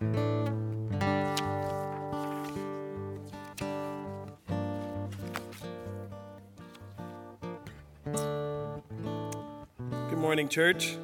Good morning, church.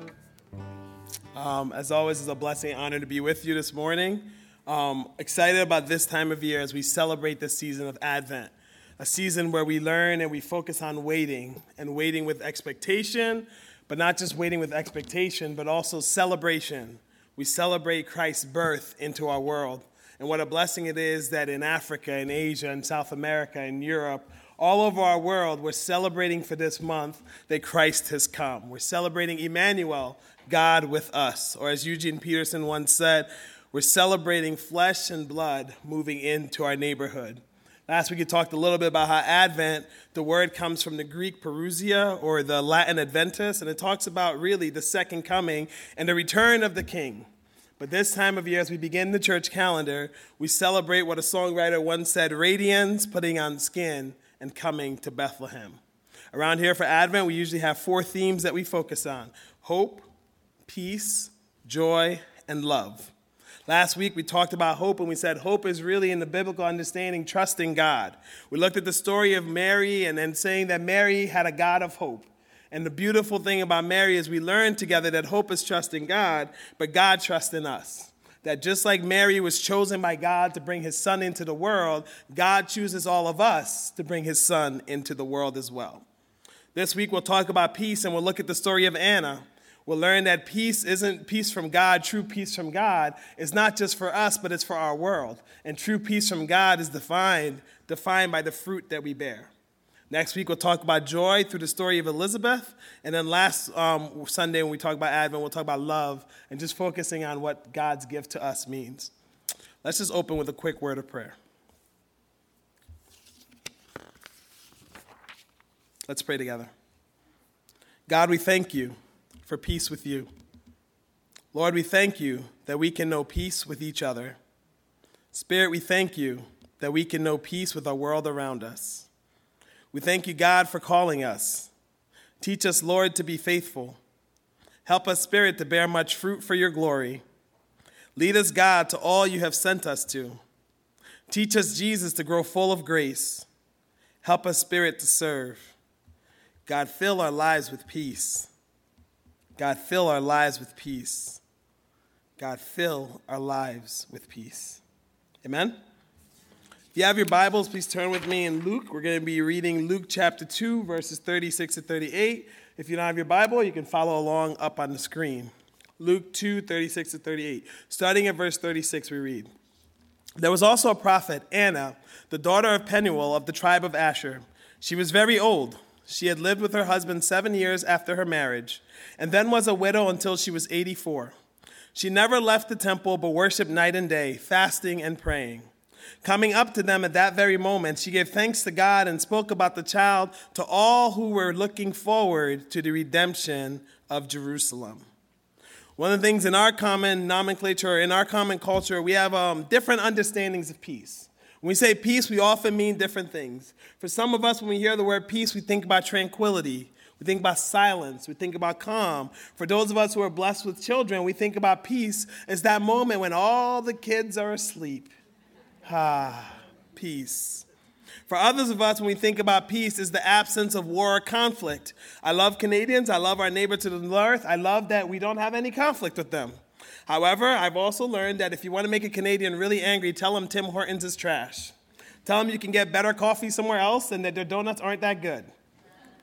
Um, as always, it's a blessing and honor to be with you this morning. Um, excited about this time of year as we celebrate the season of Advent, a season where we learn and we focus on waiting and waiting with expectation, but not just waiting with expectation, but also celebration. We celebrate Christ's birth into our world. And what a blessing it is that in Africa, in Asia, in South America, in Europe, all over our world, we're celebrating for this month that Christ has come. We're celebrating Emmanuel, God with us. Or as Eugene Peterson once said, we're celebrating flesh and blood moving into our neighborhood. Last week we talked a little bit about how Advent, the word comes from the Greek parousia or the Latin Adventus, and it talks about really the second coming and the return of the King. But this time of year, as we begin the church calendar, we celebrate what a songwriter once said radiance, putting on skin, and coming to Bethlehem. Around here for Advent, we usually have four themes that we focus on hope, peace, joy, and love. Last week we talked about hope and we said hope is really in the biblical understanding trusting God. We looked at the story of Mary and then saying that Mary had a God of hope. And the beautiful thing about Mary is we learned together that hope is trusting God, but God trusts in us that just like Mary was chosen by God to bring his son into the world, God chooses all of us to bring his son into the world as well. This week we'll talk about peace and we'll look at the story of Anna. We'll learn that peace isn't peace from God, true peace from God is not just for us, but it's for our world. And true peace from God is defined, defined by the fruit that we bear. Next week, we'll talk about joy through the story of Elizabeth. And then last um, Sunday, when we talk about Advent, we'll talk about love and just focusing on what God's gift to us means. Let's just open with a quick word of prayer. Let's pray together. God, we thank you for peace with you. Lord, we thank you that we can know peace with each other. Spirit, we thank you that we can know peace with our world around us. We thank you, God, for calling us. Teach us, Lord, to be faithful. Help us, Spirit, to bear much fruit for your glory. Lead us, God, to all you have sent us to. Teach us, Jesus, to grow full of grace. Help us, Spirit, to serve. God, fill our lives with peace. God, fill our lives with peace. God, fill our lives with peace. Amen. If you have your Bibles, please turn with me in Luke. We're going to be reading Luke chapter 2, verses 36 to 38. If you don't have your Bible, you can follow along up on the screen. Luke 2, 36 to 38. Starting at verse 36, we read There was also a prophet, Anna, the daughter of Penuel of the tribe of Asher. She was very old. She had lived with her husband seven years after her marriage, and then was a widow until she was 84. She never left the temple but worshiped night and day, fasting and praying. Coming up to them at that very moment, she gave thanks to God and spoke about the child to all who were looking forward to the redemption of Jerusalem. One of the things in our common nomenclature, in our common culture, we have um, different understandings of peace. When we say peace, we often mean different things. For some of us, when we hear the word peace, we think about tranquility. We think about silence. We think about calm. For those of us who are blessed with children, we think about peace as that moment when all the kids are asleep Ah, peace. For others of us, when we think about peace, is the absence of war or conflict. I love Canadians. I love our neighbor to the north. I love that we don't have any conflict with them. However, I've also learned that if you want to make a Canadian really angry, tell them Tim Hortons is trash. Tell them you can get better coffee somewhere else and that their donuts aren't that good.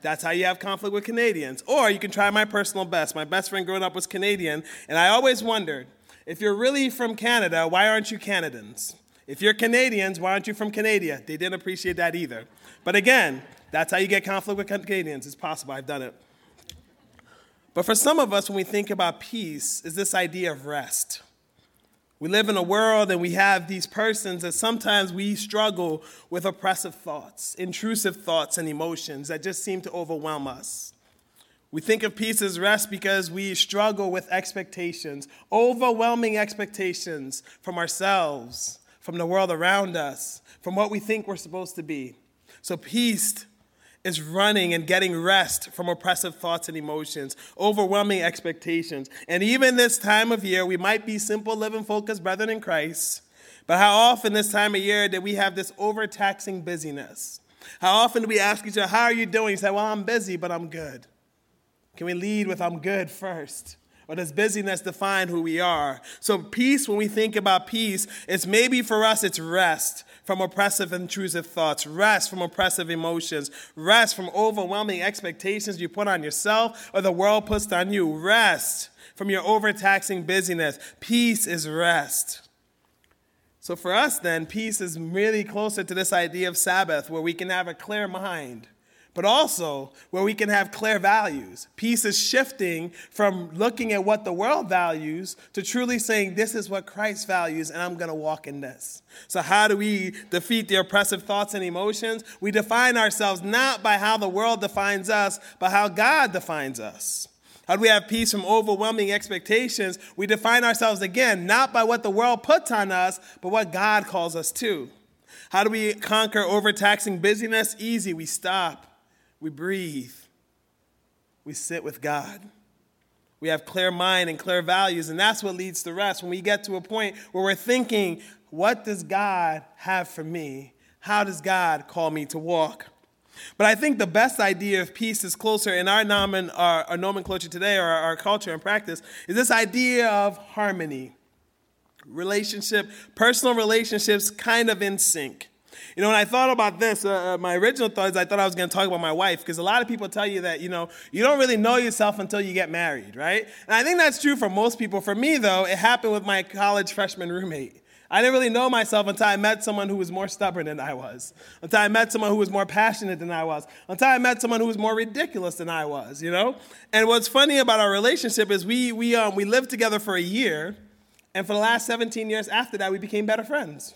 That's how you have conflict with Canadians. Or you can try my personal best. My best friend growing up was Canadian, and I always wondered if you're really from Canada, why aren't you Canadians? If you're Canadians, why aren't you from Canada? They didn't appreciate that either. But again, that's how you get conflict with Canadians. It's possible, I've done it. But for some of us, when we think about peace, is this idea of rest. We live in a world and we have these persons that sometimes we struggle with oppressive thoughts, intrusive thoughts, and emotions that just seem to overwhelm us. We think of peace as rest because we struggle with expectations, overwhelming expectations from ourselves, from the world around us, from what we think we're supposed to be. So, peace is running and getting rest from oppressive thoughts and emotions, overwhelming expectations. And even this time of year, we might be simple, living, focused brethren in Christ. But how often this time of year do we have this overtaxing busyness? How often do we ask each other, How are you doing? You say, Well, I'm busy, but I'm good. Can we lead with I'm good first? Or does busyness define who we are? So, peace, when we think about peace, it's maybe for us, it's rest from oppressive, intrusive thoughts, rest from oppressive emotions, rest from overwhelming expectations you put on yourself or the world puts on you, rest from your overtaxing busyness. Peace is rest. So, for us, then, peace is really closer to this idea of Sabbath, where we can have a clear mind but also where we can have clear values. Peace is shifting from looking at what the world values to truly saying, This is what Christ values, and I'm going to walk in this. So, how do we defeat the oppressive thoughts and emotions? We define ourselves not by how the world defines us, but how God defines us. How do we have peace from overwhelming expectations? We define ourselves again, not by what the world puts on us, but what God calls us to. How do we conquer overtaxing busyness? Easy, we stop we breathe, we sit with God. We have clear mind and clear values, and that's what leads to rest. When we get to a point where we're thinking, what does God have for me? How does God call me to walk? But I think the best idea of peace is closer in our, nomen, our, our nomenclature today, or our, our culture and practice, is this idea of harmony. Relationship, personal relationships kind of in sync. You know, when I thought about this, uh, uh my original thought is I thought I was going to talk about my wife because a lot of people tell you that, you know, you don't really know yourself until you get married, right? And I think that's true for most people. For me, though, it happened with my college freshman roommate. I didn't really know myself until I met someone who was more stubborn than I was, until I met someone who was more passionate than I was, until I met someone who was more ridiculous than I was, you know? And what's funny about our relationship is we, we, um, we lived together for a year, and for the last 17 years after that, we became better friends.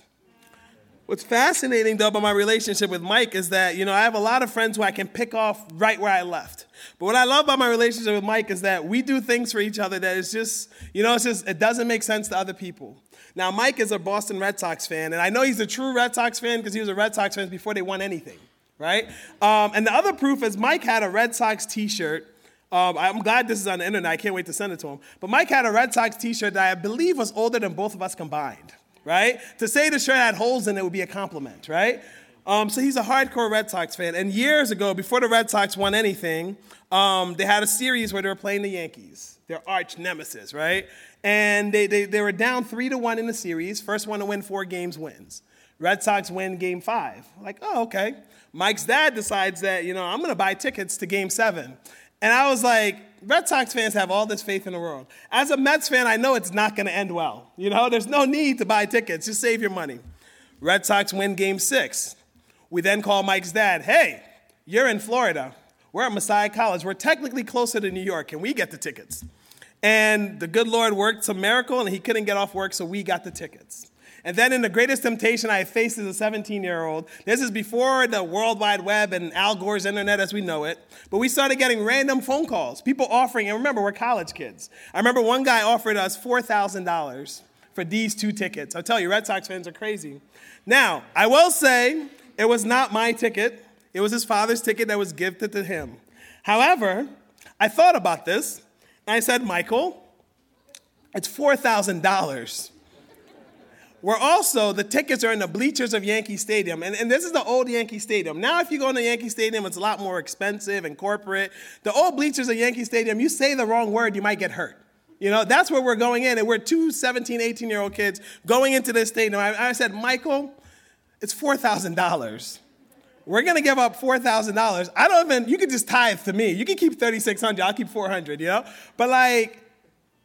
What's fascinating though about my relationship with Mike is that, you know, I have a lot of friends who I can pick off right where I left. But what I love about my relationship with Mike is that we do things for each other that is just, you know, it's just, it doesn't make sense to other people. Now, Mike is a Boston Red Sox fan, and I know he's a true Red Sox fan because he was a Red Sox fan before they won anything, right? Um, and the other proof is Mike had a Red Sox t shirt. Um, I'm glad this is on the internet. I can't wait to send it to him. But Mike had a Red Sox t shirt that I believe was older than both of us combined right? To say the shirt had holes in it would be a compliment, right? Um, so he's a hardcore Red Sox fan. And years ago, before the Red Sox won anything, um, they had a series where they were playing the Yankees, their arch nemesis, right? And they, they, they were down three to one in the series. First one to win four games wins. Red Sox win game five. Like, oh, okay. Mike's dad decides that, you know, I'm going to buy tickets to game seven. And I was like, Red Sox fans have all this faith in the world. As a Mets fan, I know it's not going to end well. You know, there's no need to buy tickets. Just save your money. Red Sox win game six. We then call Mike's dad, hey, you're in Florida. We're at Messiah College. We're technically closer to New York, and we get the tickets. And the good Lord worked some miracle, and he couldn't get off work, so we got the tickets. And then in the greatest temptation I faced as a 17 year old, this is before the World Wide Web and Al Gore's internet as we know it, but we started getting random phone calls, people offering, and remember, we're college kids. I remember one guy offered us $4,000 for these two tickets. I'll tell you, Red Sox fans are crazy. Now, I will say it was not my ticket, it was his father's ticket that was gifted to him. However, I thought about this, and I said, Michael, it's $4,000. We're also, the tickets are in the bleachers of Yankee Stadium. And, and this is the old Yankee Stadium. Now, if you go into Yankee Stadium, it's a lot more expensive and corporate. The old bleachers of Yankee Stadium, you say the wrong word, you might get hurt. You know, that's where we're going in. And we're two 17, 18 year old kids going into this stadium. I, I said, Michael, it's $4,000. We're to give up $4,000. I don't even, you can just tithe to me. You can keep 3600 I'll keep 400 you know? But like,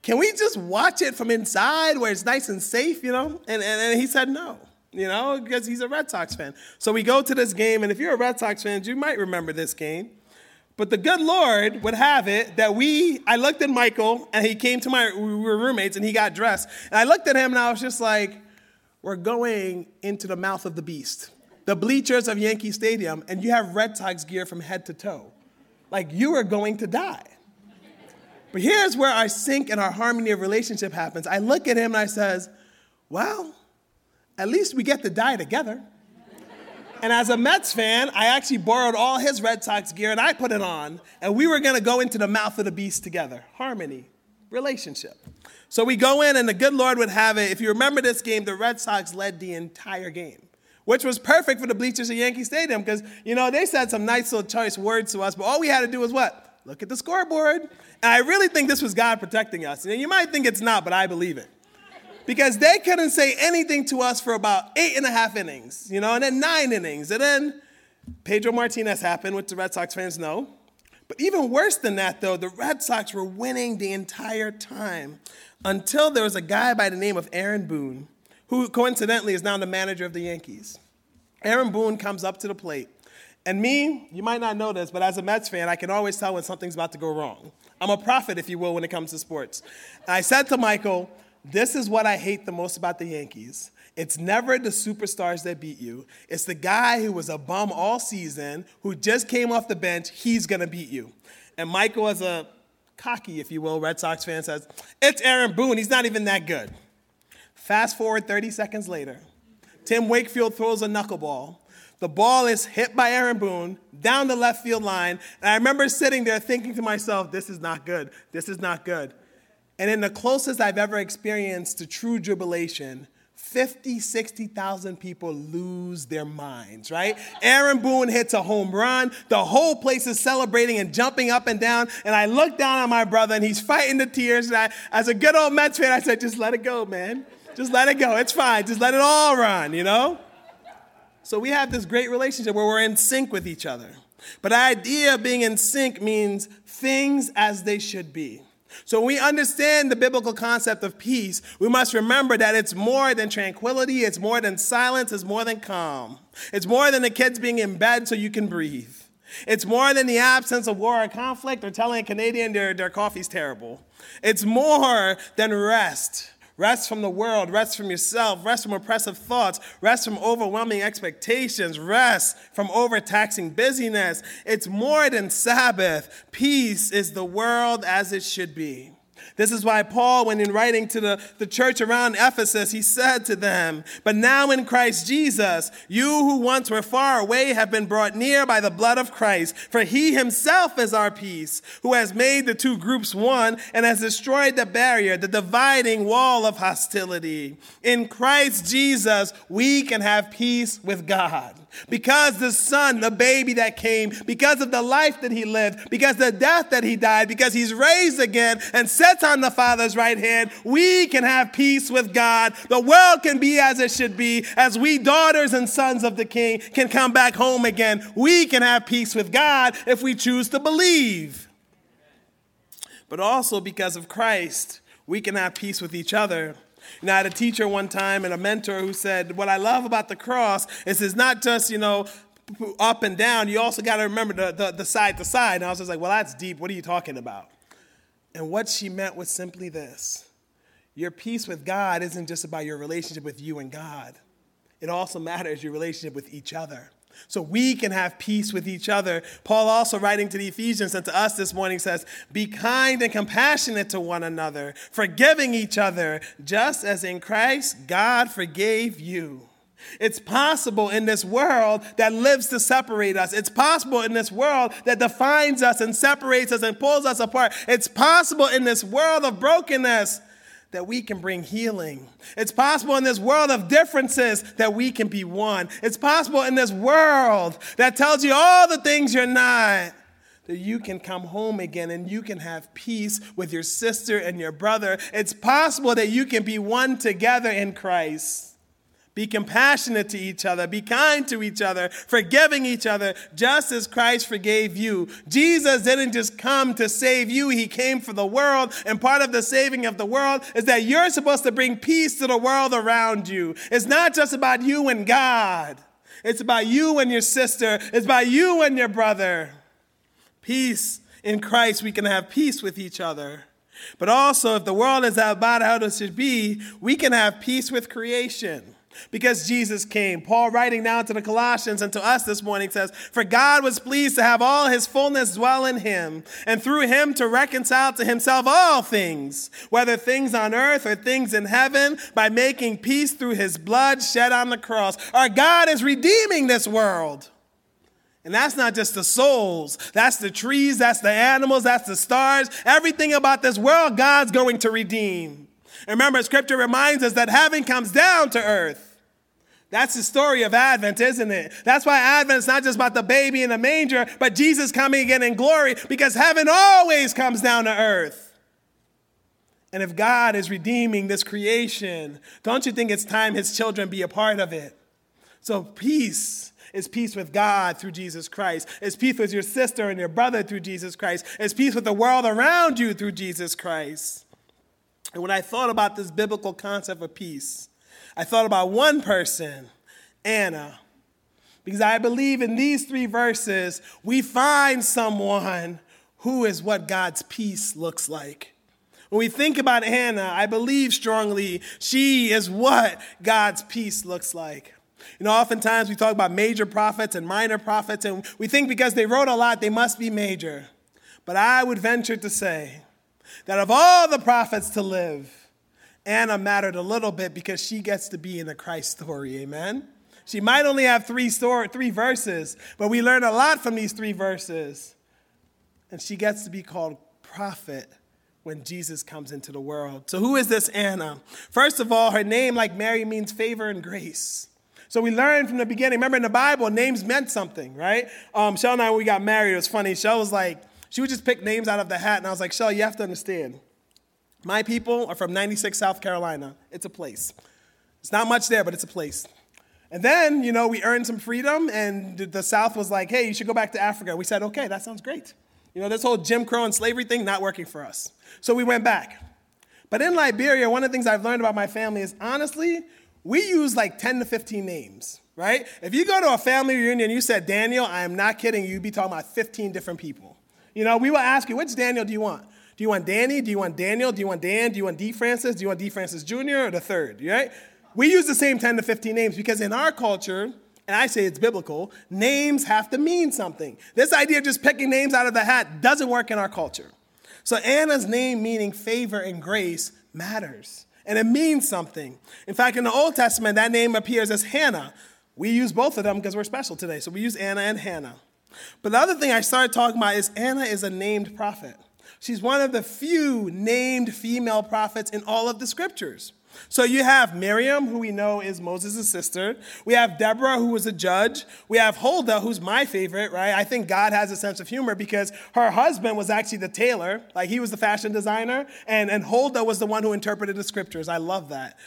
can we just watch it from inside where it's nice and safe, you know? And, and, and he said no, you know, because he's a Red Sox fan. So we go to this game, and if you're a Red Sox fan, you might remember this game. But the good Lord would have it that we, I looked at Michael, and he came to my, we were roommates, and he got dressed. And I looked at him, and I was just like, we're going into the mouth of the beast. The bleachers of Yankee Stadium, and you have Red Sox gear from head to toe. Like, you are going to die. But here's where our sync and our harmony of relationship happens. I look at him and I says, well, at least we get to die together. And as a Mets fan, I actually borrowed all his Red Sox gear and I put it on. And we were to go into the mouth of the beast together. Harmony, relationship. So we go in, and the good Lord would have it. If you remember this game, the Red Sox led the entire game, which was perfect for the bleachers at Yankee Stadium because, you know, they said some nice little choice words to us, but all we had to do was what? Look at the scoreboard. And I really think this was God protecting us. And you might think it's not, but I believe it because they couldn't say anything to us for about eight and a half innings, you know, and then nine innings. And then Pedro Martinez happened, which the Red Sox fans know. But even worse than that, though, the Red Sox were winning the entire time until there was a guy by the name of Aaron Boone, who coincidentally is now the manager of the Yankees. Aaron Boone comes up to the plate. And me, you might not know this, but as a Mets fan, I can always tell when something's about to go wrong. I'm a prophet, if you will, when it comes to sports. I said to Michael, this is what I hate the most about the Yankees. It's never the superstars that beat you. It's the guy who was a bum all season, who just came off the bench, he's to beat you. And Michael, as a cocky, if you will, Red Sox fan, says, It's Aaron Boone. He's not even that good. Fast forward 30 seconds later, Tim Wakefield throws a knuckleball. The ball is hit by Aaron Boone down the left field line. And I remember sitting there thinking to myself, This is not good. This is not good. And in the closest I've ever experienced to true jubilation, 50, 60,000 people lose their minds, right? Aaron Boone hits a home run. The whole place is celebrating and jumping up and down. And I look down at my brother and he's fighting the tears. And I, as a good old Mets fan, I said, just let it go, man. Just let it go. It's fine. Just let it all run, you know? So we have this great relationship where we're in sync with each other. But the idea of being in sync means things as they should be. So when we understand the biblical concept of peace, we must remember that it's more than tranquility, it's more than silence, it's more than calm. It's more than the kids being in bed so you can breathe. It's more than the absence of war or conflict or telling a Canadian their, their coffee's terrible. It's more than rest. Rest from the world, rest from yourself, rest from oppressive thoughts, rest from overwhelming expectations, rest from overtaxing busyness. It's more than Sabbath. Peace is the world as it should be. This is why Paul, when in writing to the, the church around Ephesus, he said to them, But now in Christ Jesus, you who once were far away have been brought near by the blood of Christ. For he himself is our peace, who has made the two groups one and has destroyed the barrier, the dividing wall of hostility. In Christ Jesus, we can have peace with God. Because the son, the baby that came, because of the life that he lived, because the death that he died, because he's raised again and sits on the Father's right hand, we can have peace with God. The world can be as it should be. As we, daughters and sons of the King, can come back home again, we can have peace with God if we choose to believe. But also because of Christ, we can have peace with each other know, I had a teacher one time and a mentor who said, What I love about the cross is it's not just, you know, up and down, you also got to remember the, the, the, side to side. And I was just like, Well, that's deep. What are you talking about? And what she meant was simply this your peace with God isn't just about your relationship with you and God, it also matters your relationship with each other so we can have peace with each other. Paul, also writing to the Ephesians and to us this morning, says, Be kind and compassionate to one another, forgiving each other, just as in Christ God forgave you. It's possible in this world that lives to separate us. It's possible in this world that defines us and separates us and pulls us apart. It's possible in this world of brokenness that we can bring healing. It's possible in this world of differences that we can be one. It's possible in this world that tells you all the things you're not, that you can come home again and you can have peace with your sister and your brother. It's possible that you can be one together in Christ. Be compassionate to each other. Be kind to each other, forgiving each other, just as Christ forgave you. Jesus didn't just come to save you, He came for the world. And part of the saving of the world is that you're supposed to bring peace to the world around you. It's not just about you and God, it's about you and your sister, it's about you and your brother. Peace in Christ, we can have peace with each other. But also, if the world is about how it should be, we can have peace with creation. Because Jesus came. Paul, writing now to the Colossians and to us this morning, says, For God was pleased to have all his fullness dwell in him, and through him to reconcile to himself all things, whether things on earth or things in heaven, by making peace through his blood shed on the cross. Our God is redeeming this world. And that's not just the souls, that's the trees, that's the animals, that's the stars. Everything about this world, God's going to redeem. Remember, scripture reminds us that heaven comes down to earth. That's the story of Advent, isn't it? That's why Advent is not just about the baby in the manger, but Jesus coming again in glory, because heaven always comes down to earth. And if God is redeeming this creation, don't you think it's time his children be a part of it? So, peace is peace with God through Jesus Christ. It's peace with your sister and your brother through Jesus Christ. It's peace with the world around you through Jesus Christ. And when I thought about this biblical concept of peace, I thought about one person, Anna, because I believe in these three verses, we find someone who is what God's peace looks like. When we think about Anna, I believe strongly she is what God's peace looks like. You know, oftentimes we talk about major prophets and minor prophets, and we think because they wrote a lot, they must be major. But I would venture to say that of all the prophets to live, Anna mattered a little bit because she gets to be in the Christ story. Amen? She might only have three, story, three verses, but we learn a lot from these three verses. And she gets to be called prophet when Jesus comes into the world. So, who is this Anna? First of all, her name, like Mary, means favor and grace. So we learned from the beginning. Remember in the Bible, names meant something, right? Um, Shell and I, when we got married, it was funny. Shell was like, she would just pick names out of the hat, and I was like, Shell, you have to understand. My people are from 96 South Carolina. It's a place. It's not much there, but it's a place. And then, you know, we earned some freedom, and the South was like, hey, you should go back to Africa. We said, okay, that sounds great. You know, this whole Jim Crow and slavery thing, not working for us. So we went back. But in Liberia, one of the things I've learned about my family is honestly, we use like 10 to 15 names, right? If you go to a family reunion, you said Daniel, I am not kidding you, you'd be talking about 15 different people. You know, we will ask you, which Daniel do you want? Do you want Danny? Do you want Daniel? Do you want Dan? Do you want D. Francis? Do you want D. Francis Jr. or the third? Right? We use the same 10 to 15 names because in our culture, and I say it's biblical, names have to mean something. This idea of just picking names out of the hat doesn't work in our culture. So Anna's name meaning favor and grace matters and it means something. In fact, in the Old Testament, that name appears as Hannah. We use both of them because we're special today. So we use Anna and Hannah. But the other thing I started talking about is Anna is a named prophet. She's one of the few named female prophets in all of the scriptures. So you have Miriam, who we know is Moses' sister. We have Deborah, who was a judge. We have Huldah, who's my favorite, right? I think God has a sense of humor because her husband was actually the tailor, like he was the fashion designer, and, and Huldah was the one who interpreted the scriptures. I love that.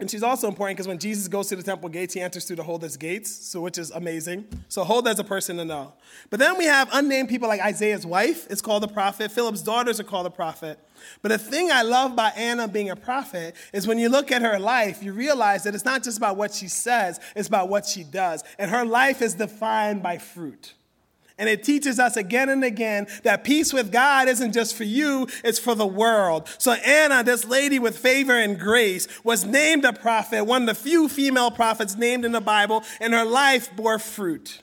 And she's also important because when Jesus goes to the temple gates, he enters through the Huldah's gates, so which is amazing. So Huldah's a person to know. But then we have unnamed people like Isaiah's wife is called a prophet. Philip's daughters are called a prophet. But the thing I love about Anna being a prophet is when you look at her life, you realize that it's not just about what she says, it's about what she does. And her life is defined by fruit. And it teaches us again and again that peace with God isn't just for you, it's for the world. So Anna, this lady with favor and grace, was named a prophet, one of the few female prophets named in the Bible, and her life bore fruit.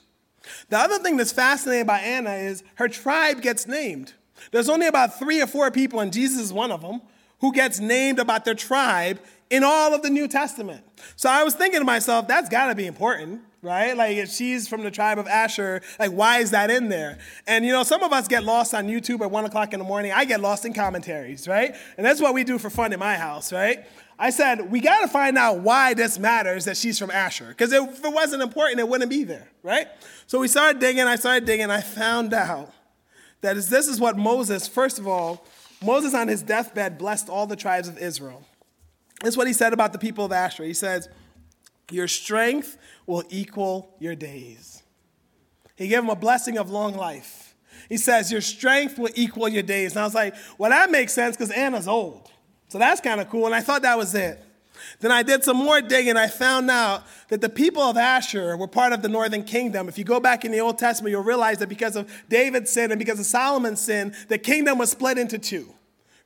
The other thing that's fascinating about Anna is her tribe gets named. There's only about three or four people, and Jesus is one of them, who gets named about their tribe in all of the New Testament. So I was thinking to myself, that's got to be important right? Like if she's from the tribe of Asher, like why is that in there? And you know, some of us get lost on YouTube at one o'clock in the morning. I get lost in commentaries, right? And that's what we do for fun in my house, right? I said, we got to find out why this matters that she's from Asher. Because if it wasn't important, it wouldn't be there, right? So we started digging, I started digging, I found out that this is what Moses, first of all, Moses on his deathbed blessed all the tribes of Israel. That's what he said about the people of Asher. He says, Your strength will equal your days. He gave him a blessing of long life. He says, Your strength will equal your days. And I was like, Well, that makes sense because Anna's old. So that's kind of cool. And I thought that was it. Then I did some more digging. I found out that the people of Asher were part of the northern kingdom. If you go back in the Old Testament, you'll realize that because of David's sin and because of Solomon's sin, the kingdom was split into two,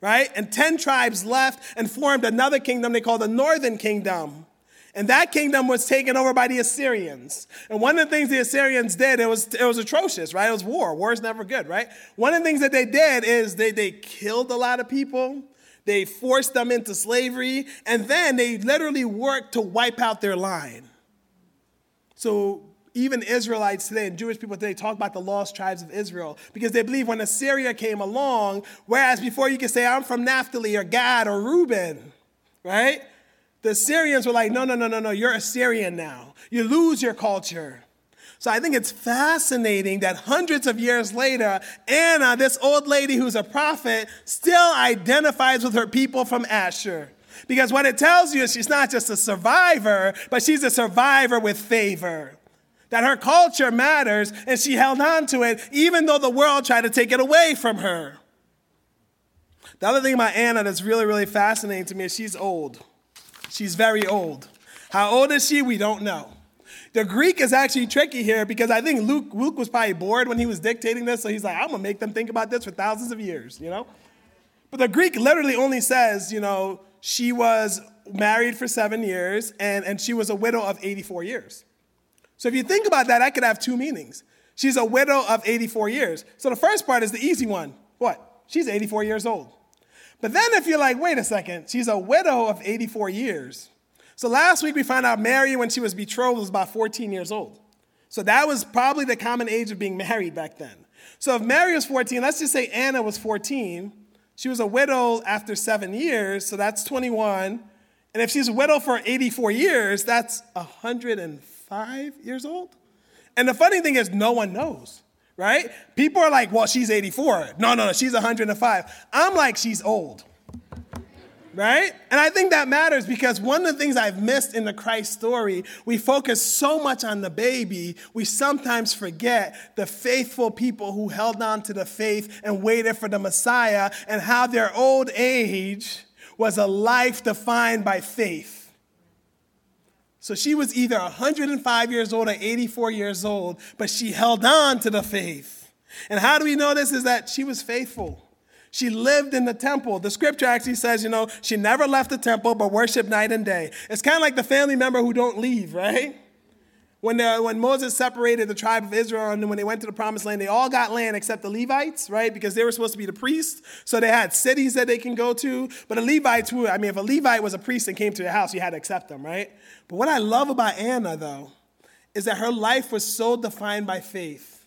right? And 10 tribes left and formed another kingdom they call the northern kingdom. And that kingdom was taken over by the Assyrians. And one of the things the Assyrians did, it was, it was atrocious, right? It was war. War is never good, right? One of the things that they did is they, they killed a lot of people. They forced them into slavery. And then they literally worked to wipe out their line. So even Israelites today and Jewish people today talk about the lost tribes of Israel because they believe when Assyria came along, whereas before you could say, I'm from Naphtali or Gad or Reuben, right? The Assyrians were like, no, no, no, no, no, you're Assyrian now. You lose your culture. So I think it's fascinating that hundreds of years later, Anna, this old lady who's a prophet, still identifies with her people from Asher. Because what it tells you is she's not just a survivor, but she's a survivor with favor. That her culture matters and she held on to it even though the world tried to take it away from her. The other thing about Anna that's really, really fascinating to me is she's old. She's very old. How old is she? We don't know. The Greek is actually tricky here because I think Luke, Luke was probably bored when he was dictating this, so he's like, I'm gonna make them think about this for thousands of years, you know? But the Greek literally only says, you know, she was married for seven years and, and she was a widow of 84 years. So if you think about that, that could have two meanings. She's a widow of 84 years. So the first part is the easy one. What? She's 84 years old. But then if you're like, wait a second, she's a widow of 84 years. So last week we found out Mary, when she was betrothed, was about 14 years old. So that was probably the common age of being married back then. So if Mary was 14, let's just say Anna was 14. She was a widow after seven years, so that's 21. And if she's a widow for 84 years, that's 105 years old. And the funny thing is, no one knows right? People are like, well, she's 84. No, no, no, she's 105. I'm like, she's old. Right? And I think that matters because one of the things I've missed in the Christ story, we focus so much on the baby, we sometimes forget the faithful people who held on to the faith and waited for the Messiah and how their old age was a life defined by faith. So she was either 105 years old or 84 years old, but she held on to the faith. And how do we know this? Is that she was faithful. She lived in the temple. The scripture actually says, you know, she never left the temple but worshiped night and day. It's kind of like the family member who don't leave, right? When, the, when Moses separated the tribe of Israel and when they went to the promised land, they all got land except the Levites, right? Because they were supposed to be the priests. So they had cities that they can go to. But the Levites, who, I mean, if a Levite was a priest and came to your house, you had to accept them, right? But what I love about Anna, though, is that her life was so defined by faith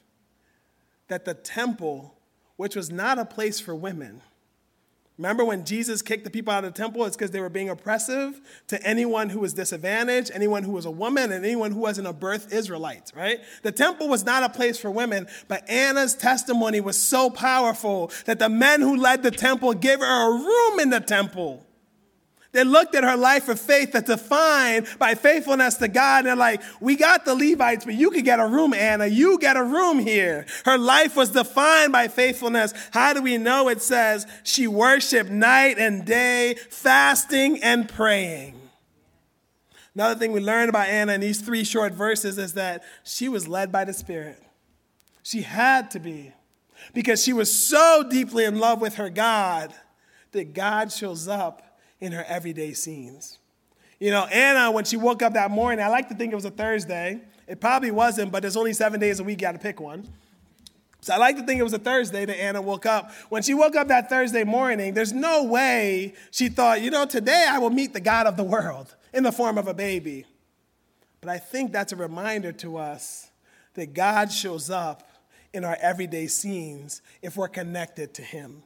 that the temple, which was not a place for women, Remember when Jesus kicked the people out of the temple? It's because they were being oppressive to anyone who was disadvantaged, anyone who was a woman, and anyone who wasn't a birth Israelite, right? The temple was not a place for women, but Anna's testimony was so powerful that the men who led the temple gave her a room in the temple. They looked at her life of faith that's defined by faithfulness to God. And they're like, we got the Levites, but you could get a room, Anna. You get a room here. Her life was defined by faithfulness. How do we know? It says she worshiped night and day, fasting and praying. Another thing we learned about Anna in these three short verses is that she was led by the Spirit. She had to be because she was so deeply in love with her God that God shows up in her everyday scenes. You know, Anna, when she woke up that morning, I like to think it was a Thursday. It probably wasn't, but there's only seven days a week, you got to pick one. So I like to think it was a Thursday that Anna woke up. When she woke up that Thursday morning, there's no way she thought, you know, today I will meet the God of the world in the form of a baby. But I think that's a reminder to us that God shows up in our everyday scenes if we're connected to Him.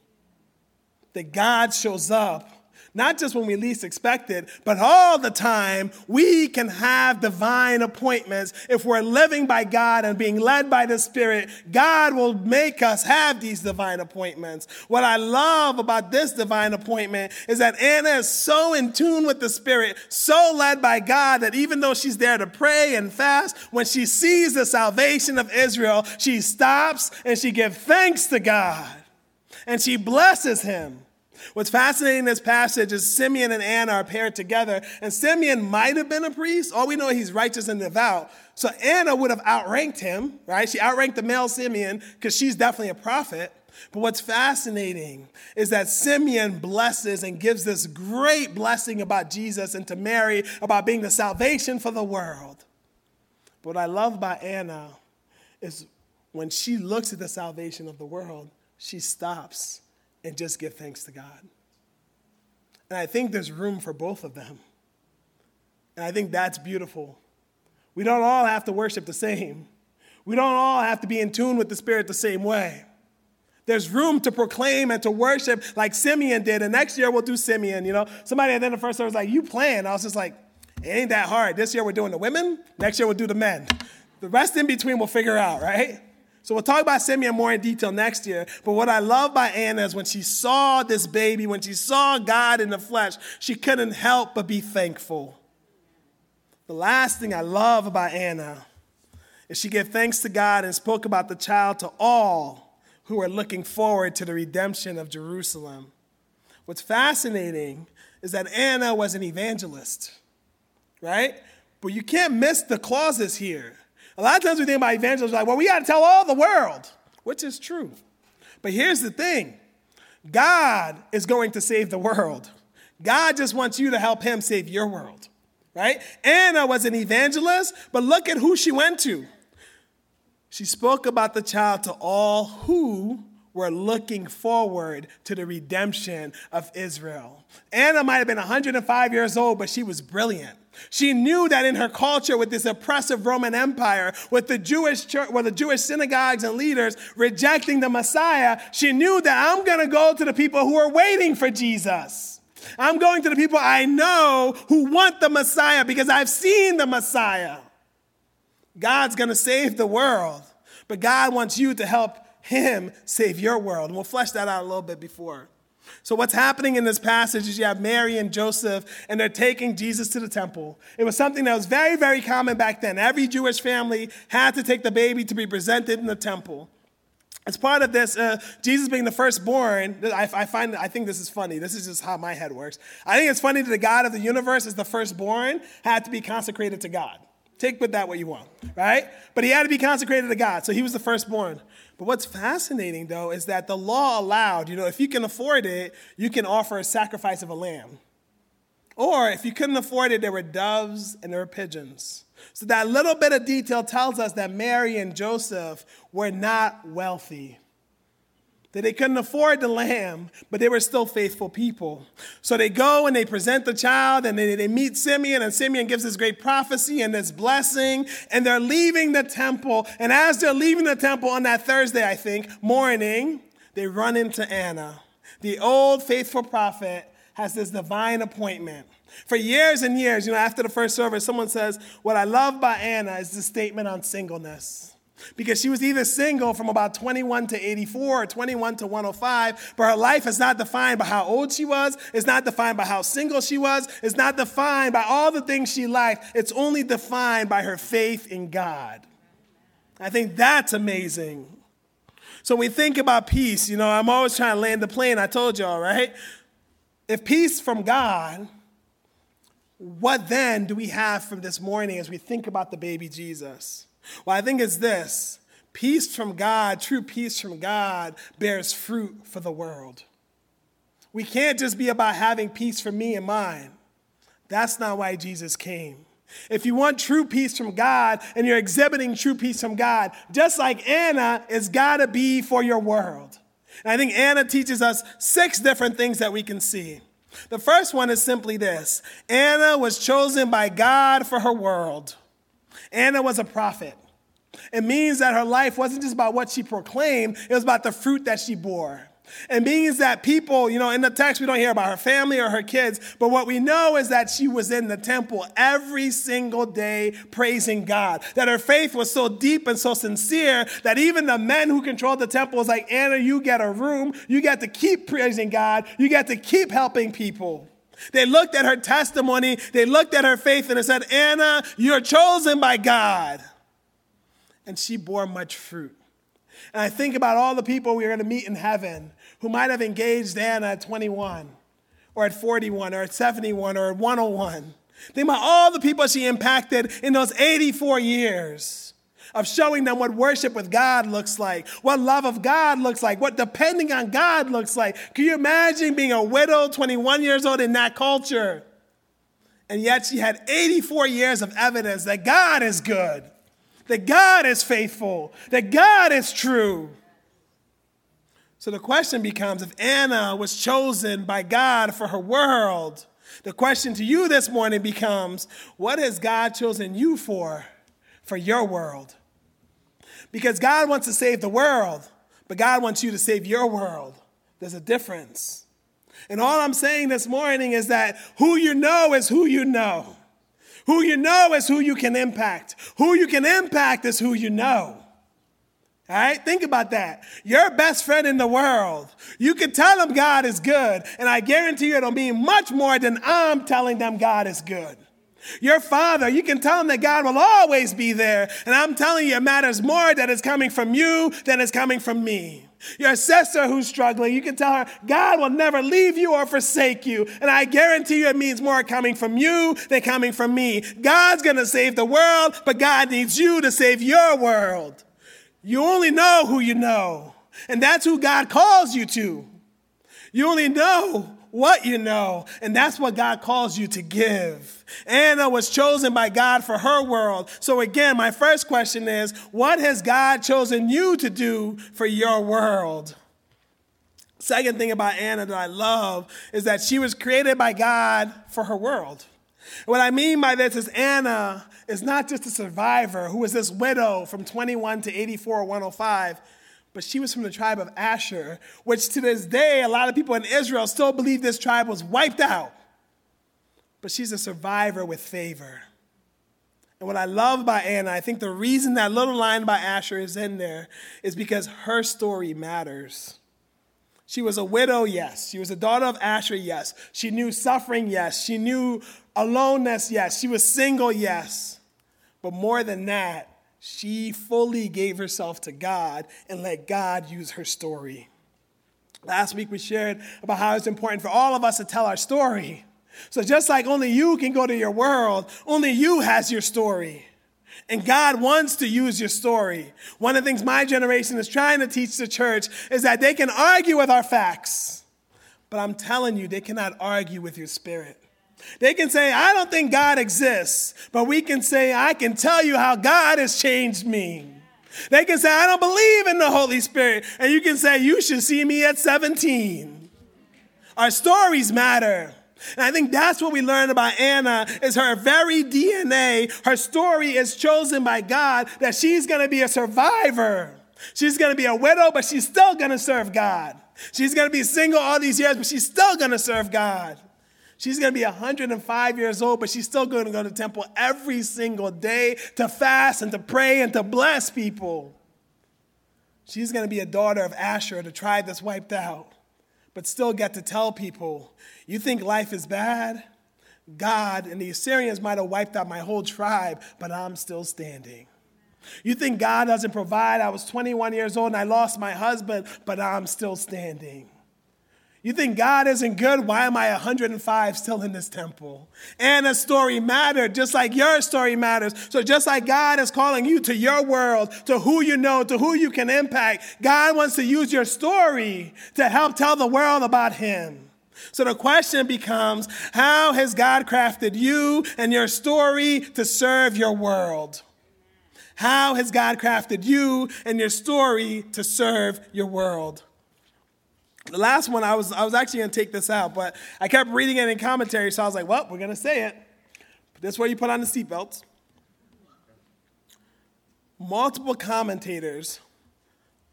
That God shows up not just when we least expect it, but all the time, we can have divine appointments. If we're living by God and being led by the Spirit, God will make us have these divine appointments. What I love about this divine appointment is that Anna is so in tune with the Spirit, so led by God, that even though she's there to pray and fast, when she sees the salvation of Israel, she stops and she gives thanks to God and she blesses him. What's fascinating in this passage is Simeon and Anna are paired together, and Simeon might have been a priest. All we know he's righteous and devout. So Anna would have outranked him, right? She outranked the male Simeon because she's definitely a prophet. But what's fascinating is that Simeon blesses and gives this great blessing about Jesus and to Mary about being the salvation for the world. But what I love about Anna is when she looks at the salvation of the world, she stops and just give thanks to God. And I think there's room for both of them. And I think that's beautiful. We don't all have to worship the same. We don't all have to be in tune with the Spirit the same way. There's room to proclaim and to worship like Simeon did. And next year we'll do Simeon. You know, somebody at the end of the first service was like, You playing? I was just like, It ain't that hard. This year we're doing the women. Next year we'll do the men. The rest in between we'll figure out, right? So we'll talk about Simeon more in detail next year. But what I love by Anna is when she saw this baby, when she saw God in the flesh, she couldn't help but be thankful. The last thing I love about Anna is she gave thanks to God and spoke about the child to all who are looking forward to the redemption of Jerusalem. What's fascinating is that Anna was an evangelist, right? But you can't miss the clauses here. A lot of times we think about evangelists like, well, we got to tell all the world, which is true. But here's the thing God is going to save the world. God just wants you to help him save your world, right? Anna was an evangelist, but look at who she went to. She spoke about the child to all who were looking forward to the redemption of Israel. Anna might have been 105 years old, but she was brilliant. She knew that in her culture, with this oppressive Roman Empire, with the Jewish church, with the Jewish synagogues and leaders rejecting the Messiah, she knew that I'm going to go to the people who are waiting for Jesus. I'm going to the people I know who want the Messiah because I've seen the Messiah. God's going to save the world, but God wants you to help Him save your world. And we'll flesh that out a little bit before. So, what's happening in this passage is you have Mary and Joseph, and they're taking Jesus to the temple. It was something that was very, very common back then. Every Jewish family had to take the baby to be presented in the temple. As part of this, uh, Jesus being the firstborn, I, I, find I think this is funny. This is just how my head works. I think it's funny that the God of the universe, is the firstborn, had to be consecrated to God. Take with that what you want, right? But he had to be consecrated to God, so he was the firstborn. But what's fascinating, though, is that the law allowed, you know, if you can afford it, you can offer a sacrifice of a lamb. Or if you couldn't afford it, there were doves and there were pigeons. So that little bit of detail tells us that Mary and Joseph were not wealthy that they couldn't afford the lamb, but they were still faithful people. So they go and they present the child and they, they meet Simeon, and Simeon gives this great prophecy and this blessing, and they're leaving the temple. And as they're leaving the temple on that Thursday, I think, morning, they run into Anna. The old faithful prophet has this divine appointment. For years and years, you know, after the first service, someone says, What I love by Anna is the statement on singleness because she was either single from about 21 to 84 or 21 to 105, but her life is not defined by how old she was, it's not defined by how single she was, it's not defined by all the things she liked, it's only defined by her faith in God. I think that's amazing. So when we think about peace, you know, I'm always trying to land the plane, I told y'all, right? If peace from God, what then do we have from this morning as we think about the baby Jesus? Well, I think it's this peace from God, true peace from God, bears fruit for the world. We can't just be about having peace for me and mine. That's not why Jesus came. If you want true peace from God and you're exhibiting true peace from God, just like Anna, it's got to be for your world. And I think Anna teaches us six different things that we can see. The first one is simply this Anna was chosen by God for her world. Anna was a prophet. It means that her life wasn't just about what she proclaimed, it was about the fruit that she bore. It means that people, you know, in the text, we don't hear about her family or her kids, but what we know is that she was in the temple every single day praising God. That her faith was so deep and so sincere that even the men who controlled the temple was like, Anna, you get a room, you get to keep praising God, you get to keep helping people. They looked at her testimony, they looked at her faith, and they said, Anna, you're chosen by God. And she bore much fruit. And I think about all the people we're going to meet in heaven who might have engaged Anna at 21, or at 41, or at 71, or at 101. Think about all the people she impacted in those 84 years. Of showing them what worship with God looks like, what love of God looks like, what depending on God looks like. Can you imagine being a widow, 21 years old in that culture? And yet she had 84 years of evidence that God is good, that God is faithful, that God is true. So the question becomes if Anna was chosen by God for her world, the question to you this morning becomes what has God chosen you for, for your world? Because God wants to save the world, but God wants you to save your world. There's a difference. And all I'm saying this morning is that who you know is who you know. Who you know is who you can impact. Who you can impact is who you know. All right, think about that. Your best friend in the world, you can tell them God is good, and I guarantee you it'll mean much more than I'm telling them God is good. Your father, you can tell him that God will always be there, and I'm telling you it matters more that it's coming from you than it's coming from me. Your sister who's struggling, you can tell her God will never leave you or forsake you. And I guarantee you it means more coming from you than coming from me. God's gonna save the world, but God needs you to save your world. You only know who you know, and that's who God calls you to. You only know what you know, and that's what God calls you to give. Anna was chosen by God for her world. So, again, my first question is what has God chosen you to do for your world? Second thing about Anna that I love is that she was created by God for her world. What I mean by this is Anna is not just a survivor who was this widow from 21 to 84 or 105 but she was from the tribe of Asher, which to this day, a lot of people in Israel still believe this tribe was wiped out. But she's a survivor with favor. And what I love about Anna, I think the reason that little line by Asher is in there is because her story matters. She was a widow, yes. She was a daughter of Asher, yes. She knew suffering, yes. She knew aloneness, yes. She was single, yes. But more than that, she fully gave herself to God and let God use her story. Last week we shared about how it's important for all of us to tell our story. So just like only you can go to your world, only you has your story. And God wants to use your story. One of the things my generation is trying to teach the church is that they can argue with our facts. But I'm telling you, they cannot argue with your spirit. They can say, I don't think God exists, but we can say, I can tell you how God has changed me. They can say, I don't believe in the Holy Spirit, and you can say, You should see me at 17. Our stories matter. And I think that's what we learn about Anna is her very DNA, her story is chosen by God that she's going to be a survivor. She's going to be a widow, but she's still going to serve God. She's going to be single all these years, but she's still going to serve God. She's going to be 105 years old, but she's still going to go to temple every single day to fast and to pray and to bless people. She's going to be a daughter of Asher, the tribe that's wiped out, but still get to tell people, you think life is bad? God and the Assyrians might have wiped out my whole tribe, but I'm still standing. You think God doesn't provide? I was 21 years old and I lost my husband, but I'm still standing. You think God isn't good? Why am I 105 still in this temple? Anna's story mattered just like your story matters. So, just like God is calling you to your world, to who you know, to who you can impact, God wants to use your story to help tell the world about Him. So, the question becomes how has God crafted you and your story to serve your world? How has God crafted you and your story to serve your world? The last one, I was, I was actually going to take this out, but I kept reading it in commentary, so I was like, well, we're going to say it. This is where you put on the seatbelts. Multiple commentators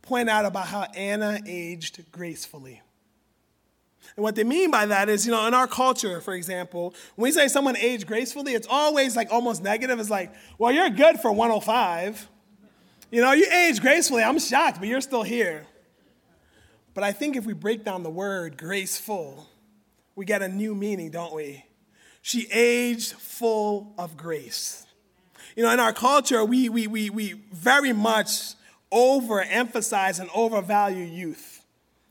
point out about how Anna aged gracefully. And what they mean by that is, you know, in our culture, for example, when we say someone aged gracefully, it's always like almost negative. It's like, well, you're good for 105. You know, you age gracefully. I'm shocked, but you're still here. But I think if we break down the word graceful, we get a new meaning, don't we? She aged full of grace. You know, in our culture, we, we, we, we very much overemphasize and overvalue youth.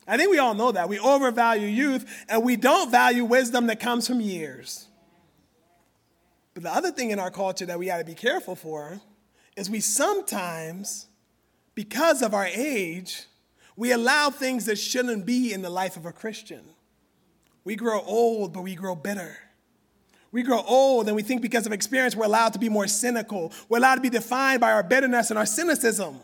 I think we all know that. We overvalue youth and we don't value wisdom that comes from years. But the other thing in our culture that we got to be careful for is we sometimes, because of our age, we allow things that shouldn't be in the life of a Christian. We grow old, but we grow bitter. We grow old and we think because of experience we're allowed to be more cynical. We're allowed to be defined by our bitterness and our cynicism.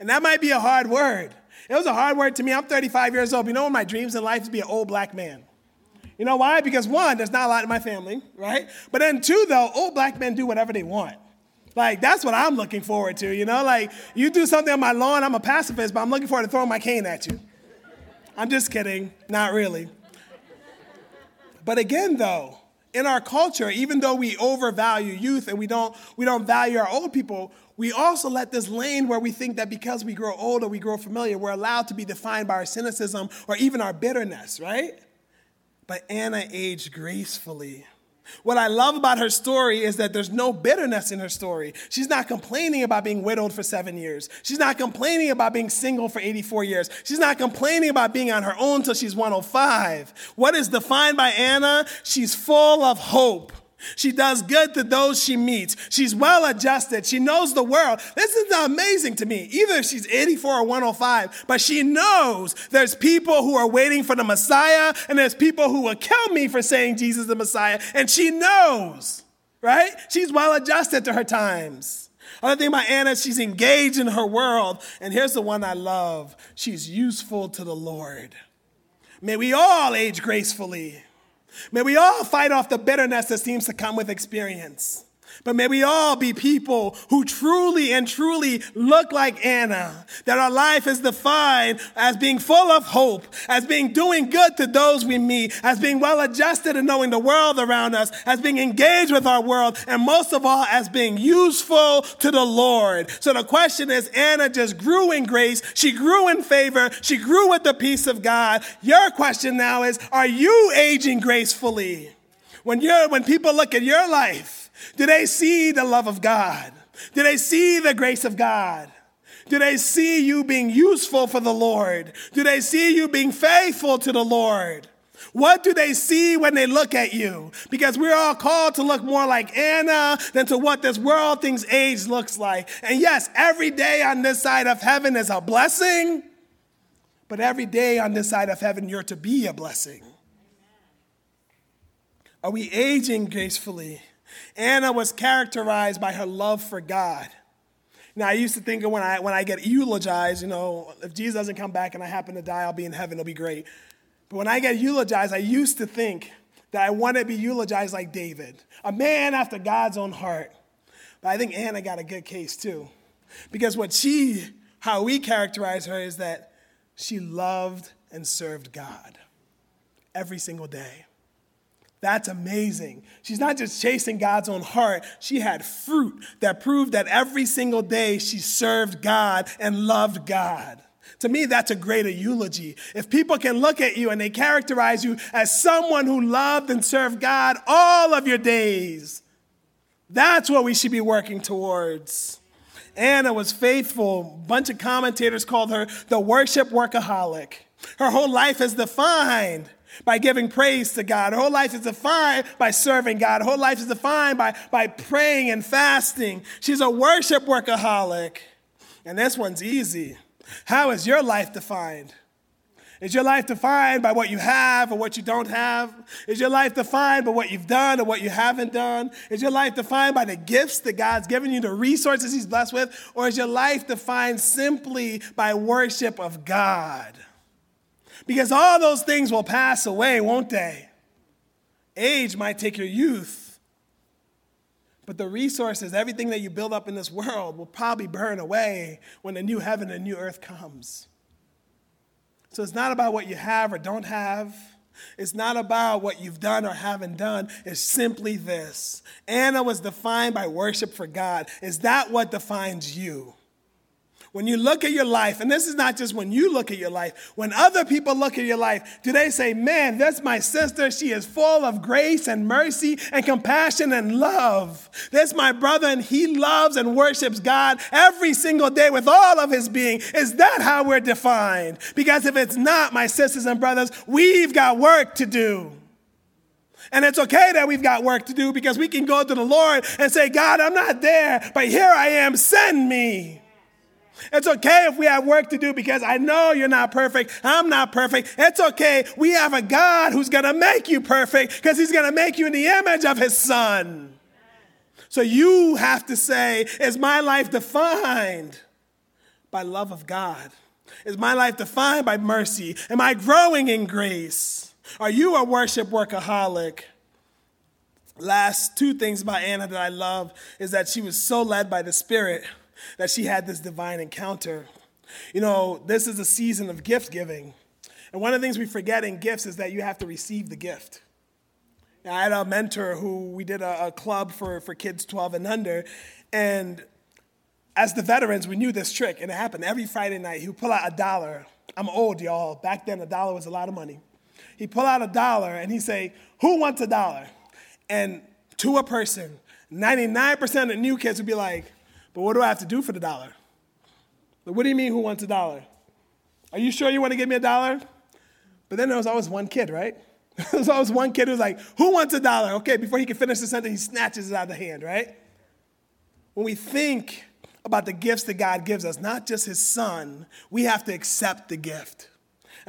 And that might be a hard word. It was a hard word to me. I'm 35 years old. You know, my dreams in life is to be an old black man. You know why? Because one, there's not a lot in my family, right? But then two, though, old black men do whatever they want. Like, that's what I'm looking forward to, you know? Like, you do something on my lawn, I'm a pacifist, but I'm looking forward to throwing my cane at you. I'm just kidding, not really. But again, though, in our culture, even though we overvalue youth and we don't, we don't value our old people, we also let this lane where we think that because we grow older, we grow familiar, we're allowed to be defined by our cynicism or even our bitterness, right? But Anna aged gracefully. What I love about her story is that there's no bitterness in her story. She's not complaining about being widowed for seven years. She's not complaining about being single for 84 years. She's not complaining about being on her own till she's 105. What is defined by Anna? She's full of hope. She does good to those she meets. She's well adjusted. She knows the world. This is amazing to me. Either she's 84 or 105, but she knows there's people who are waiting for the Messiah, and there's people who will kill me for saying Jesus the Messiah. And she knows, right? She's well adjusted to her times. Other thing about Anna, she's engaged in her world. And here's the one I love she's useful to the Lord. May we all age gracefully. May we all fight off the bitterness that seems to come with experience. But may we all be people who truly and truly look like Anna, that our life is defined as being full of hope, as being doing good to those we meet, as being well adjusted and knowing the world around us, as being engaged with our world, and most of all, as being useful to the Lord. So the question is Anna just grew in grace, she grew in favor, she grew with the peace of God. Your question now is Are you aging gracefully? When, you're, when people look at your life, do they see the love of God? Do they see the grace of God? Do they see you being useful for the Lord? Do they see you being faithful to the Lord? What do they see when they look at you? Because we're all called to look more like Anna than to what this world thinks age looks like. And yes, every day on this side of heaven is a blessing, but every day on this side of heaven, you're to be a blessing. Are we aging gracefully? Anna was characterized by her love for God. Now, I used to think when I, when I get eulogized, you know, if Jesus doesn't come back and I happen to die, I'll be in heaven, it'll be great. But when I get eulogized, I used to think that I want to be eulogized like David, a man after God's own heart. But I think Anna got a good case too. Because what she, how we characterize her is that she loved and served God every single day. That's amazing. She's not just chasing God's own heart, she had fruit that proved that every single day she served God and loved God. To me, that's a greater eulogy. If people can look at you and they characterize you as someone who loved and served God all of your days, that's what we should be working towards. Anna was faithful. A bunch of commentators called her the worship workaholic. Her whole life is defined by giving praise to God. Her whole life is defined by serving God. Her whole life is defined by, by praying and fasting. She's a worship workaholic. And this one's easy. How is your life defined? Is your life defined by what you have or what you don't have? Is your life defined by what you've done or what you haven't done? Is your life defined by the gifts that God's given you, the resources He's blessed with? Or is your life defined simply by worship of God? Because all those things will pass away, won't they? Age might take your youth, but the resources, everything that you build up in this world, will probably burn away when the new heaven and new earth comes. So it's not about what you have or don't have. It's not about what you've done or haven't done. It's simply this Anna was defined by worship for God. Is that what defines you? When you look at your life, and this is not just when you look at your life, when other people look at your life, do they say, Man, that's my sister. She is full of grace and mercy and compassion and love. That's my brother, and he loves and worships God every single day with all of his being. Is that how we're defined? Because if it's not, my sisters and brothers, we've got work to do. And it's okay that we've got work to do because we can go to the Lord and say, God, I'm not there, but here I am, send me. It's okay if we have work to do because I know you're not perfect. I'm not perfect. It's okay. We have a God who's going to make you perfect because he's going to make you in the image of his son. So you have to say, is my life defined by love of God? Is my life defined by mercy? Am I growing in grace? Are you a worship workaholic? Last two things about Anna that I love is that she was so led by the Spirit that she had this divine encounter. You know, this is a season of gift giving. And one of the things we forget in gifts is that you have to receive the gift. I had a mentor who we did a, a, club for, for kids 12 and under. And as the veterans, we knew this trick, and it happened every Friday night. He would pull out a dollar. I'm old, y'all. Back then, a dollar was a lot of money. He'd pull out a dollar and he'd say, Who wants a dollar? And to a person, 99% of new kids would be like, but what do I have to do for the dollar? What do you mean, who wants a dollar? Are you sure you want to give me a dollar? But then there was always one kid, right? there was always one kid who was like, who wants a dollar? Okay, before he can finish the sentence, he snatches it out of the hand, right? When we think about the gifts that God gives us, not just his son, we have to accept the gift.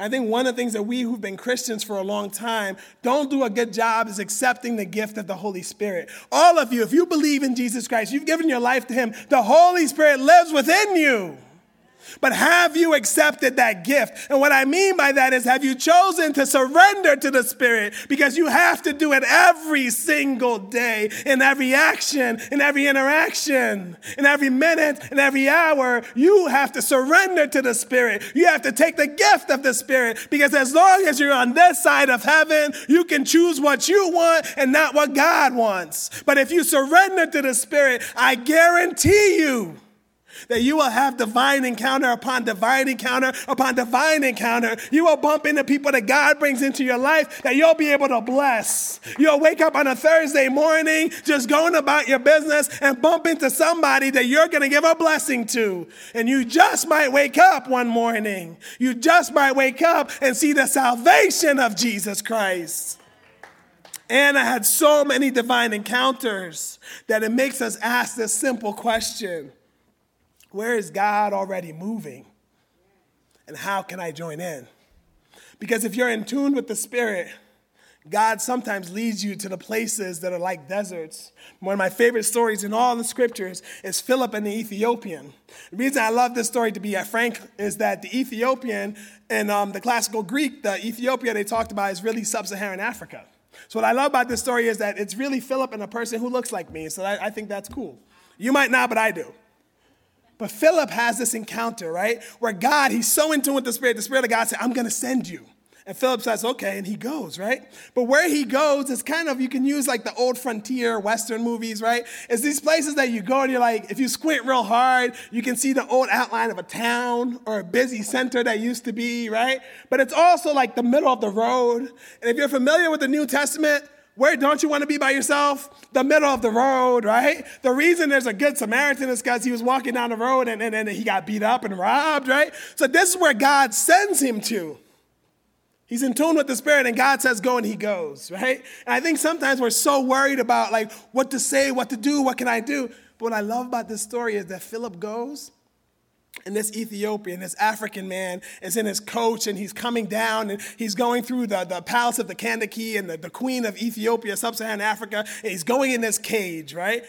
I think one of the things that we who've been Christians for a long time don't do a good job is accepting the gift of the Holy Spirit. All of you, if you believe in Jesus Christ, you've given your life to Him, the Holy Spirit lives within you. But have you accepted that gift? And what I mean by that is, have you chosen to surrender to the Spirit? Because you have to do it every single day, in every action, in every interaction, in every minute, in every hour. You have to surrender to the Spirit. You have to take the gift of the Spirit. Because as long as you're on this side of heaven, you can choose what you want and not what God wants. But if you surrender to the Spirit, I guarantee you, that you will have divine encounter upon divine encounter upon divine encounter. You will bump into people that God brings into your life that you'll be able to bless. You'll wake up on a Thursday morning just going about your business and bump into somebody that you're going to give a blessing to. And you just might wake up one morning. You just might wake up and see the salvation of Jesus Christ. Anna had so many divine encounters that it makes us ask this simple question where is God already moving? And how can I join in? Because if you're in tune with the Spirit, God sometimes leads you to the places that are like deserts. One of my favorite stories in all the scriptures is Philip and the Ethiopian. The reason I love this story, to be frank, is that the Ethiopian in um, the classical Greek, the Ethiopia they talked about is really sub Saharan Africa. So, what I love about this story is that it's really Philip and a person who looks like me. So, I, I think that's cool. You might not, but I do. But Philip has this encounter, right? Where God, he's so in tune with the Spirit, the Spirit of God said, I'm going to send you. And Philip says, okay, and he goes, right? But where he goes is kind of, you can use like the old frontier Western movies, right? It's these places that you go and you're like, if you squint real hard, you can see the old outline of a town or a busy center that used to be, right? But it's also like the middle of the road. And if you're familiar with the New Testament, where don't you want to be by yourself? The middle of the road, right? The reason there's a good Samaritan is because he was walking down the road and, and, and he got beat up and robbed, right? So this is where God sends him to. He's in tune with the Spirit, and God says, go, and he goes, right? And I think sometimes we're so worried about like what to say, what to do, what can I do? But what I love about this story is that Philip goes and this Ethiopian, this African man, is in his coach and he's coming down and he's going through the, the palace of the Kandake and the, the queen of Ethiopia, sub Saharan Africa, and he's going in this cage, right?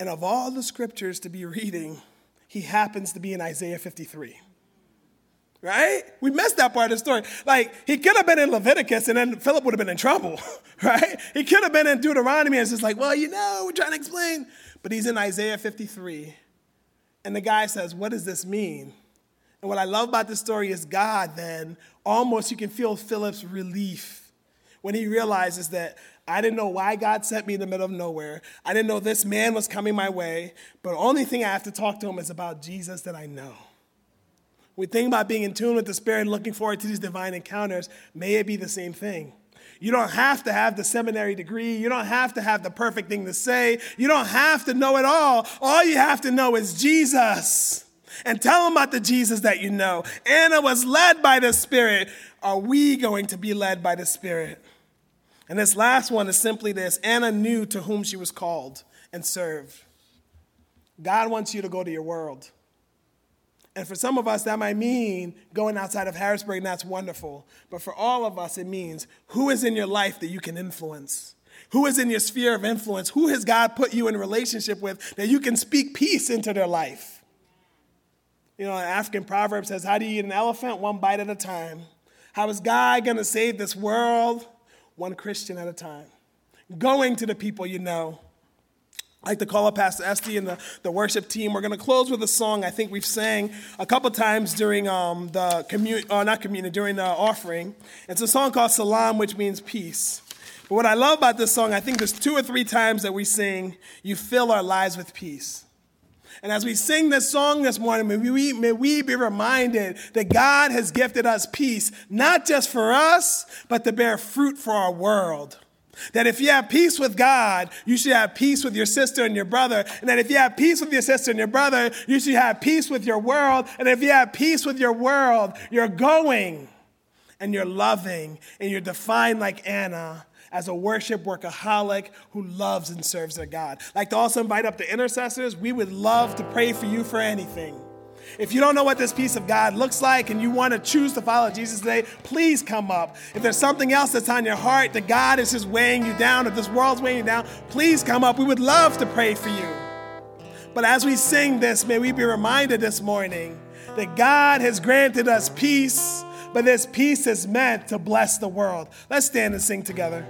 And of all the scriptures to be reading, he happens to be in Isaiah 53. Right? We missed that part of the story. Like, he could have been in Leviticus and then Philip would have been in trouble, right? He could have been in Deuteronomy and it's just like, well, you know, we're trying to explain. But he's in Isaiah 53 and the guy says, What does this mean? And what I love about this story is God, then, almost you can feel Philip's relief when he realizes that I didn't know why God sent me in the middle of nowhere. I didn't know this man was coming my way, but the only thing I have to talk to him is about Jesus that I know. We think about being in tune with the Spirit and looking forward to these divine encounters. May it be the same thing. You don't have to have the seminary degree. You don't have to have the perfect thing to say. You don't have to know it all. All you have to know is Jesus. And tell them about the Jesus that you know. Anna was led by the Spirit. Are we going to be led by the Spirit? And this last one is simply this Anna knew to whom she was called and served. God wants you to go to your world. And for some of us, that might mean going outside of Harrisburg, and that's wonderful. But for all of us, it means who is in your life that you can influence? Who is in your sphere of influence? Who has God put you in relationship with that you can speak peace into their life? You know, an African proverb says, How do you eat an elephant? One bite at a time. How is God going to save this world? One Christian at a time. Going to the people you know. I'd like to call up Pastor Esty and the, the worship team. We're going to close with a song I think we've sang a couple times during um, the community, or uh, not community, during the offering. It's a song called Salam, which means peace. But what I love about this song, I think there's two or three times that we sing, You fill our lives with peace. And as we sing this song this morning, may we, may we be reminded that God has gifted us peace, not just for us, but to bear fruit for our world. That if you have peace with God, you should have peace with your sister and your brother. And that if you have peace with your sister and your brother, you should have peace with your world. And if you have peace with your world, you're going and you're loving and you're defined like Anna as a worship workaholic who loves and serves their God. Like to also invite up the intercessors, we would love to pray for you for anything. If you don't know what this peace of God looks like and you want to choose to follow Jesus today, please come up. If there's something else that's on your heart that God is just weighing you down, if this world's weighing you down, please come up. We would love to pray for you. But as we sing this, may we be reminded this morning that God has granted us peace, but this peace is meant to bless the world. Let's stand and sing together.